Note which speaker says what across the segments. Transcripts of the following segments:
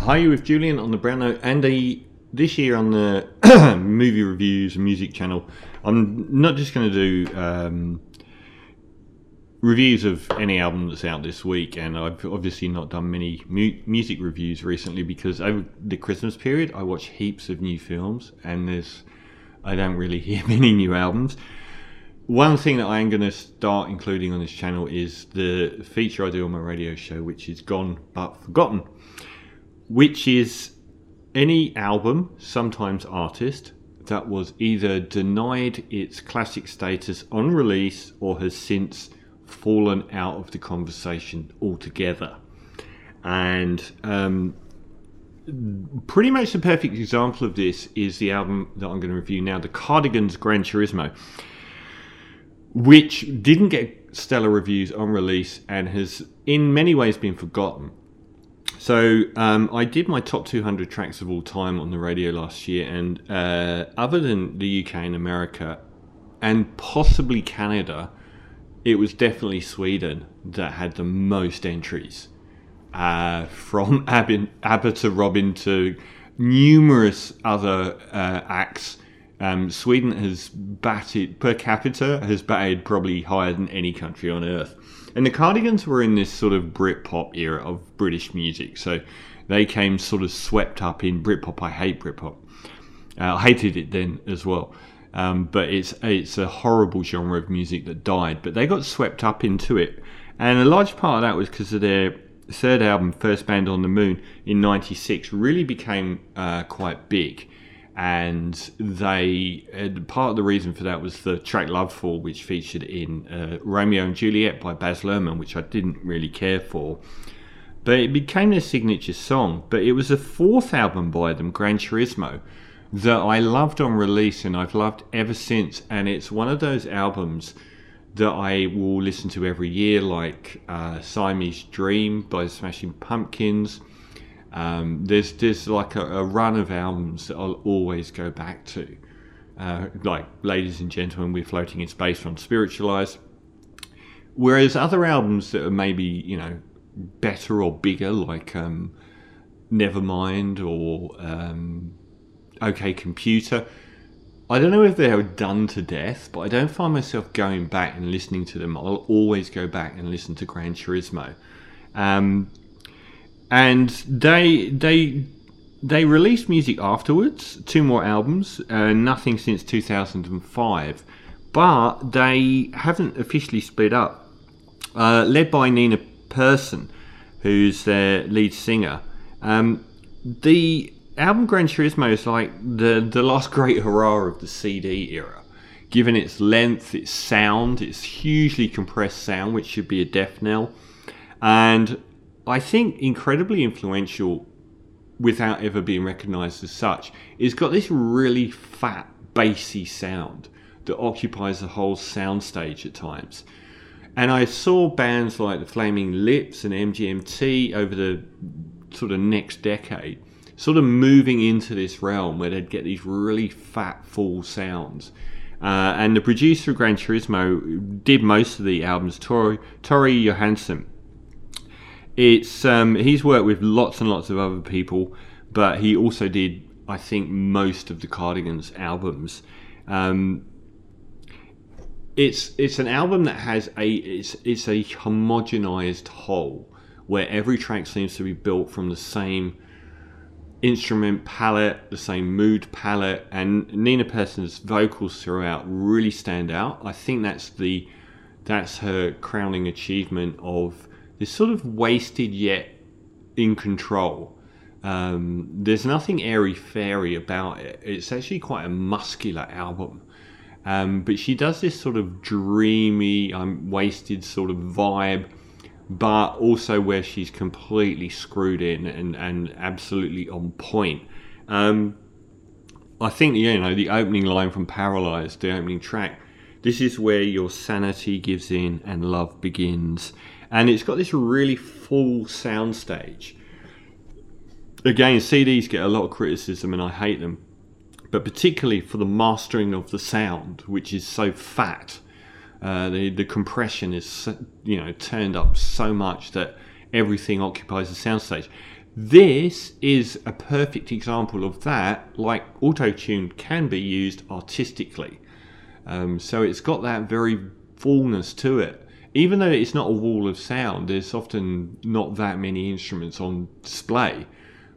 Speaker 1: Hi, you with Julian on the Brown Note and a, this year on the movie reviews and music channel. I'm not just going to do um, reviews of any album that's out this week, and I've obviously not done many mu- music reviews recently because over the Christmas period I watch heaps of new films, and there's I don't really hear many new albums. One thing that I am going to start including on this channel is the feature I do on my radio show, which is Gone But Forgotten, which is any album, sometimes artist, that was either denied its classic status on release or has since fallen out of the conversation altogether. And um, pretty much the perfect example of this is the album that I'm going to review now, the Cardigans Gran Turismo, which didn't get stellar reviews on release and has in many ways been forgotten. So um, I did my top 200 tracks of all time on the radio last year, and uh, other than the UK and America, and possibly Canada, it was definitely Sweden that had the most entries. Uh, from Abba, Abba to Robyn to numerous other uh, acts. Um, Sweden has batted per capita has batted probably higher than any country on earth. And the Cardigans were in this sort of Britpop era of British music, so they came sort of swept up in Britpop. I hate Britpop. Uh, I hated it then as well. Um, but it's it's a horrible genre of music that died. But they got swept up into it, and a large part of that was because of their third album, First Band on the Moon, in '96, really became uh, quite big. And they uh, part of the reason for that was the track "Lovefool," which featured in uh, Romeo and Juliet by Baz Luhrmann, which I didn't really care for. But it became their signature song. But it was the fourth album by them, Gran Turismo, that I loved on release and I've loved ever since. And it's one of those albums that I will listen to every year, like uh, Siamese Dream by Smashing Pumpkins. Um, there's there's like a, a, run of albums that I'll always go back to, uh, like Ladies and Gentlemen, We're Floating in Space from Spiritualized. Whereas other albums that are maybe you know better or bigger, like um, Nevermind or um, OK Computer. I don't know if they are done to death, but I don't find myself going back and listening to them. I'll always go back and listen to Gran Turismo. Um, and they they they released music afterwards, two more albums, uh, nothing since 2005, but they haven't officially split up. Uh, led by Nina Persson, who's their lead singer. Um, the album Gran Turismo is like the the last great hurrah of the CD era, given its length, its sound, its hugely compressed sound, which should be a death knell, and I think incredibly influential without ever being recognised as such. It's got this really fat, bassy sound that occupies the whole soundstage at times. And I saw bands like the Flaming Lips and MGMT over the sort of next decade sort of moving into this realm where they'd get these really fat, full sounds. Uh, and the producer of Gran Turismo did most of the albums, Tore, Tore Johansson. It's um, he's worked with lots and lots of other people, but he also did, I think, most of the Cardigans albums. Um, it's it's an album that has a it's it's a homogenized whole where every track seems to be built from the same instrument palette, the same mood palette, and Nina Persson's vocals throughout really stand out. I think that's the that's her crowning achievement of this sort of wasted yet in control. Um, there's nothing airy fairy about it. It's actually quite a muscular album. Um, but she does this sort of dreamy, um, wasted sort of vibe but also where she's completely screwed in and, and absolutely on point. Um, I think you know the opening line from Paralyzed, the opening track. This is where your sanity gives in and love begins, and it's got this really full soundstage. Again, CDs get a lot of criticism, and I hate them, but particularly for the mastering of the sound, which is so fat uh, the the compression is you know turned up so much that everything occupies the soundstage. This is a perfect example of that, like auto-tune can be used artistically. Um, so it's got that very fullness to it. Even though it's not a wall of sound, there's often not that many instruments on display,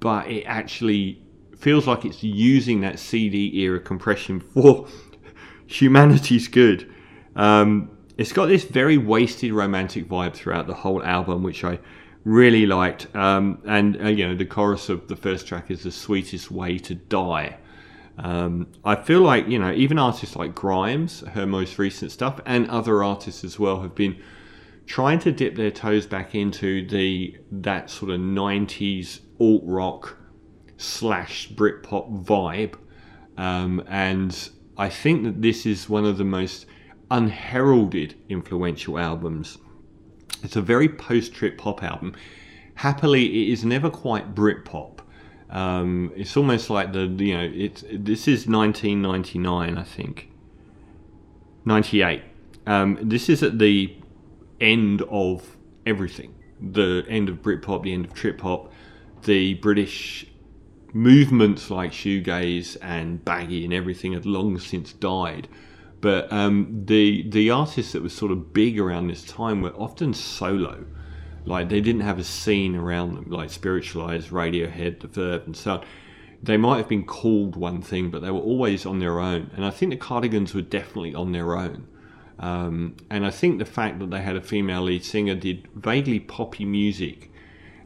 Speaker 1: but it actually feels like it's using that CD era compression for humanity's good. Um, it's got this very wasted romantic vibe throughout the whole album, which I really liked. Um, and uh, you know, the chorus of the first track is the sweetest way to die. Um, I feel like you know, even artists like Grimes, her most recent stuff, and other artists as well, have been trying to dip their toes back into the that sort of '90s alt rock slash Britpop vibe, um, and I think that this is one of the most unheralded influential albums. It's a very post trip hop album. Happily, it is never quite Britpop. Um, it's almost like the you know it's this is 1999 I think 98. Um, this is at the end of everything. The end of Britpop, the end of trip hop, the British movements like shoegaze and baggy and everything had long since died. But um, the the artists that were sort of big around this time were often solo. Like they didn't have a scene around them, like Spiritualized, Radiohead, The Verve, and so on. They might have been called one thing, but they were always on their own. And I think the Cardigans were definitely on their own. Um, and I think the fact that they had a female lead singer did vaguely poppy music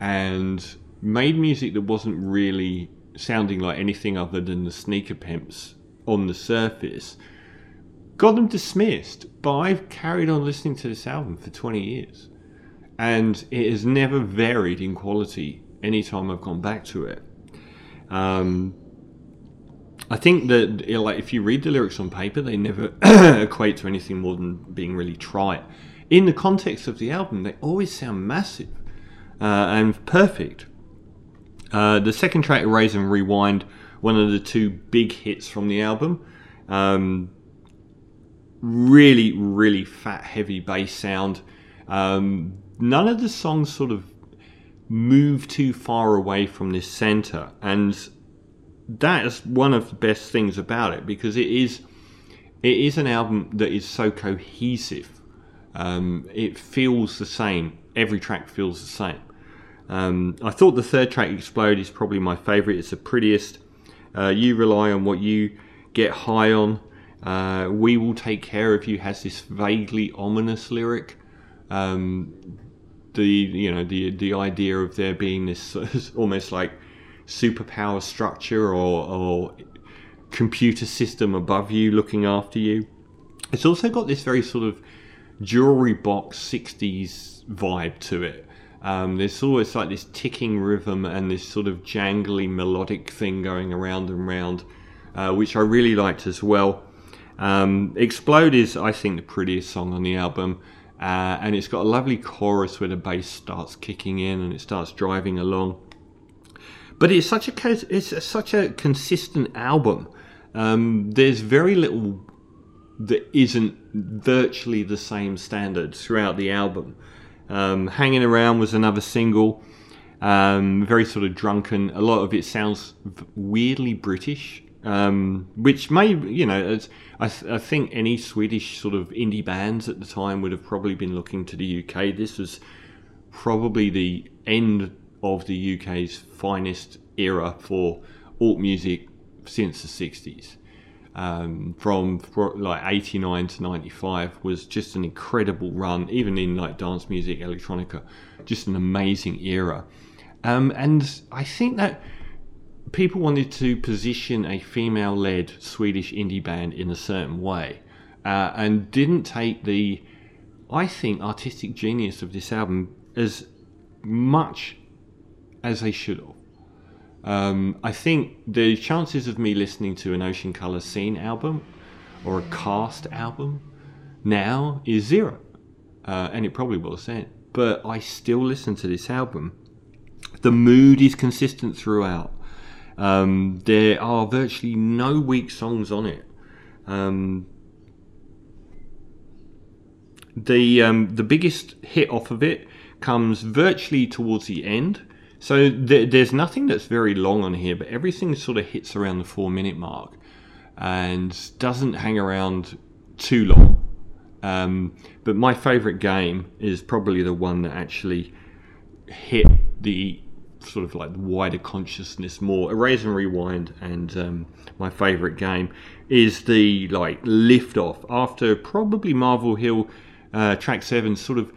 Speaker 1: and made music that wasn't really sounding like anything other than the sneaker pimps on the surface got them dismissed, but I've carried on listening to this album for 20 years. And it has never varied in quality anytime I've gone back to it. Um, I think that like if you read the lyrics on paper, they never equate to anything more than being really trite. In the context of the album, they always sound massive uh, and perfect. Uh, the second track, Erase and Rewind, one of the two big hits from the album. Um, really, really fat, heavy bass sound. Um, none of the songs sort of move too far away from this center, and that is one of the best things about it because it is it is an album that is so cohesive. Um, it feels the same. Every track feels the same. Um, I thought the third track, Explode, is probably my favourite. It's the prettiest. Uh, you rely on what you get high on. Uh, we will take care of you has this vaguely ominous lyric. Um, the you know the the idea of there being this almost like superpower structure or, or computer system above you looking after you. It's also got this very sort of jewelry box 60s vibe to it. Um, there's always like this ticking rhythm and this sort of jangly melodic thing going around and round, uh, which I really liked as well. Um, Explode is, I think, the prettiest song on the album. Uh, and it's got a lovely chorus where the bass starts kicking in and it starts driving along. But it's such a it's a, such a consistent album. Um, there's very little that isn't virtually the same standard throughout the album. Um, Hanging Around was another single, um, very sort of drunken. A lot of it sounds weirdly British um, which may you know I, th- I, think any Swedish sort of indie bands at the time would have probably been looking to the UK. This was probably the end of the UK's finest era for alt music since the 60s. Um, from like 89 to 95 was just an incredible run, even in like dance music, electronica, just an amazing era. Um, and I think that people wanted to position a female led Swedish indie band in a certain way uh, and didn't take the, I think, artistic genius of this album as much as they should have. Um, I think the chances of me listening to an Ocean Colour Scene album or a cast album now is zero. Uh, and it probably was then. But I still listen to this album. The mood is consistent throughout. Um, there are virtually no weak songs on it. Um, the um, the biggest hit off of it comes virtually towards the end. So th- there's nothing that's very long on here, but everything sort of hits around the four minute mark and doesn't hang around too long. Um, but my favourite game is probably the one that actually hit the sort of like the wider consciousness more. Erase and Rewind, and um, my favourite game is the like lift off after probably Marvel Hill uh, track seven. Sort of,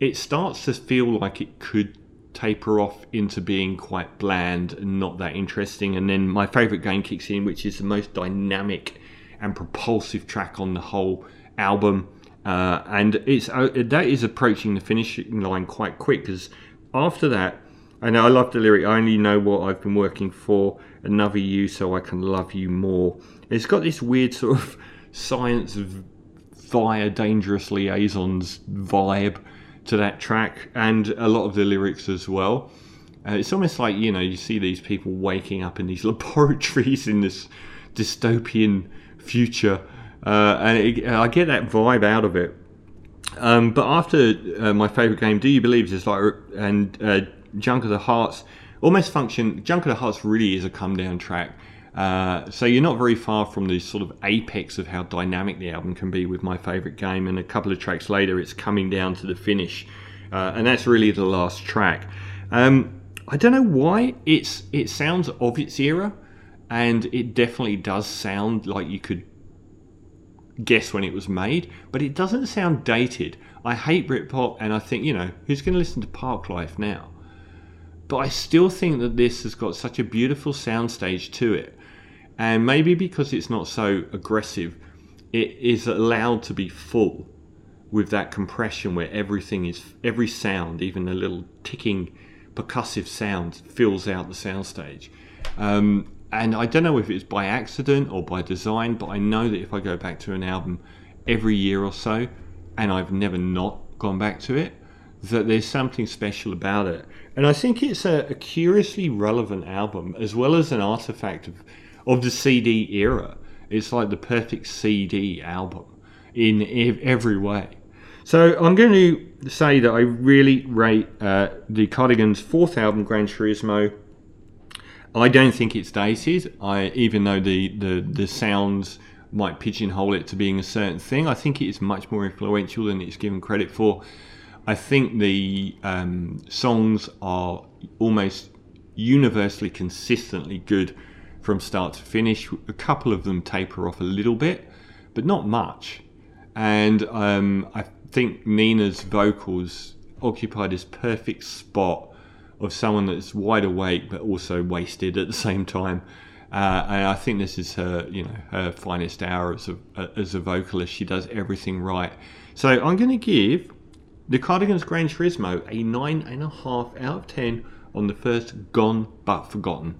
Speaker 1: it starts to feel like it could taper off into being quite bland and not that interesting. And then my favourite game kicks in, which is the most dynamic and propulsive track on the whole album. Uh, and it's uh, that is approaching the finishing line quite quick because after that, and I love the lyric. I only know what I've been working for. Another you, so I can love you more. It's got this weird sort of science via dangerous liaisons vibe to that track and a lot of the lyrics as well. Uh, it's almost like, you know, you see these people waking up in these laboratories in this dystopian future. Uh, and it, I get that vibe out of it. Um, but after uh, my favourite game, Do You Believe, is like, and uh, Junk of the Hearts almost function. Junk of the Hearts really is a come down track. Uh, so you're not very far from the sort of apex of how dynamic the album can be with my favourite game. And a couple of tracks later, it's coming down to the finish, uh, and that's really the last track. Um, I don't know why it's it sounds of its era, and it definitely does sound like you could guess when it was made, but it doesn't sound dated. I hate Britpop, and I think you know who's going to listen to Parklife now. But I still think that this has got such a beautiful soundstage to it and maybe because it's not so aggressive, it is allowed to be full with that compression where everything is every sound, even a little ticking percussive sound, fills out the soundstage. Um, and I don't know if it's by accident or by design, but I know that if I go back to an album every year or so, and I've never not gone back to it, that there's something special about it. And I think it's a, a curiously relevant album, as well as an artifact of of the CD era. It's like the perfect CD album in every way. So I'm going to say that I really rate uh, the Cardigans' fourth album, Gran Turismo. I don't think it's dated. I even though the, the, the sounds might pigeonhole it to being a certain thing, I think it is much more influential than it's given credit for. I think the um, songs are almost universally consistently good from start to finish. A couple of them taper off a little bit, but not much. And um, I think Nina's vocals occupy this perfect spot of someone that's wide awake but also wasted at the same time. Uh, and I think this is her, you know, her finest hour as a, as a vocalist. She does everything right. So I'm going to give the Cardigans Gran Turismo a nine and a half out of ten on the first Gone but Forgotten.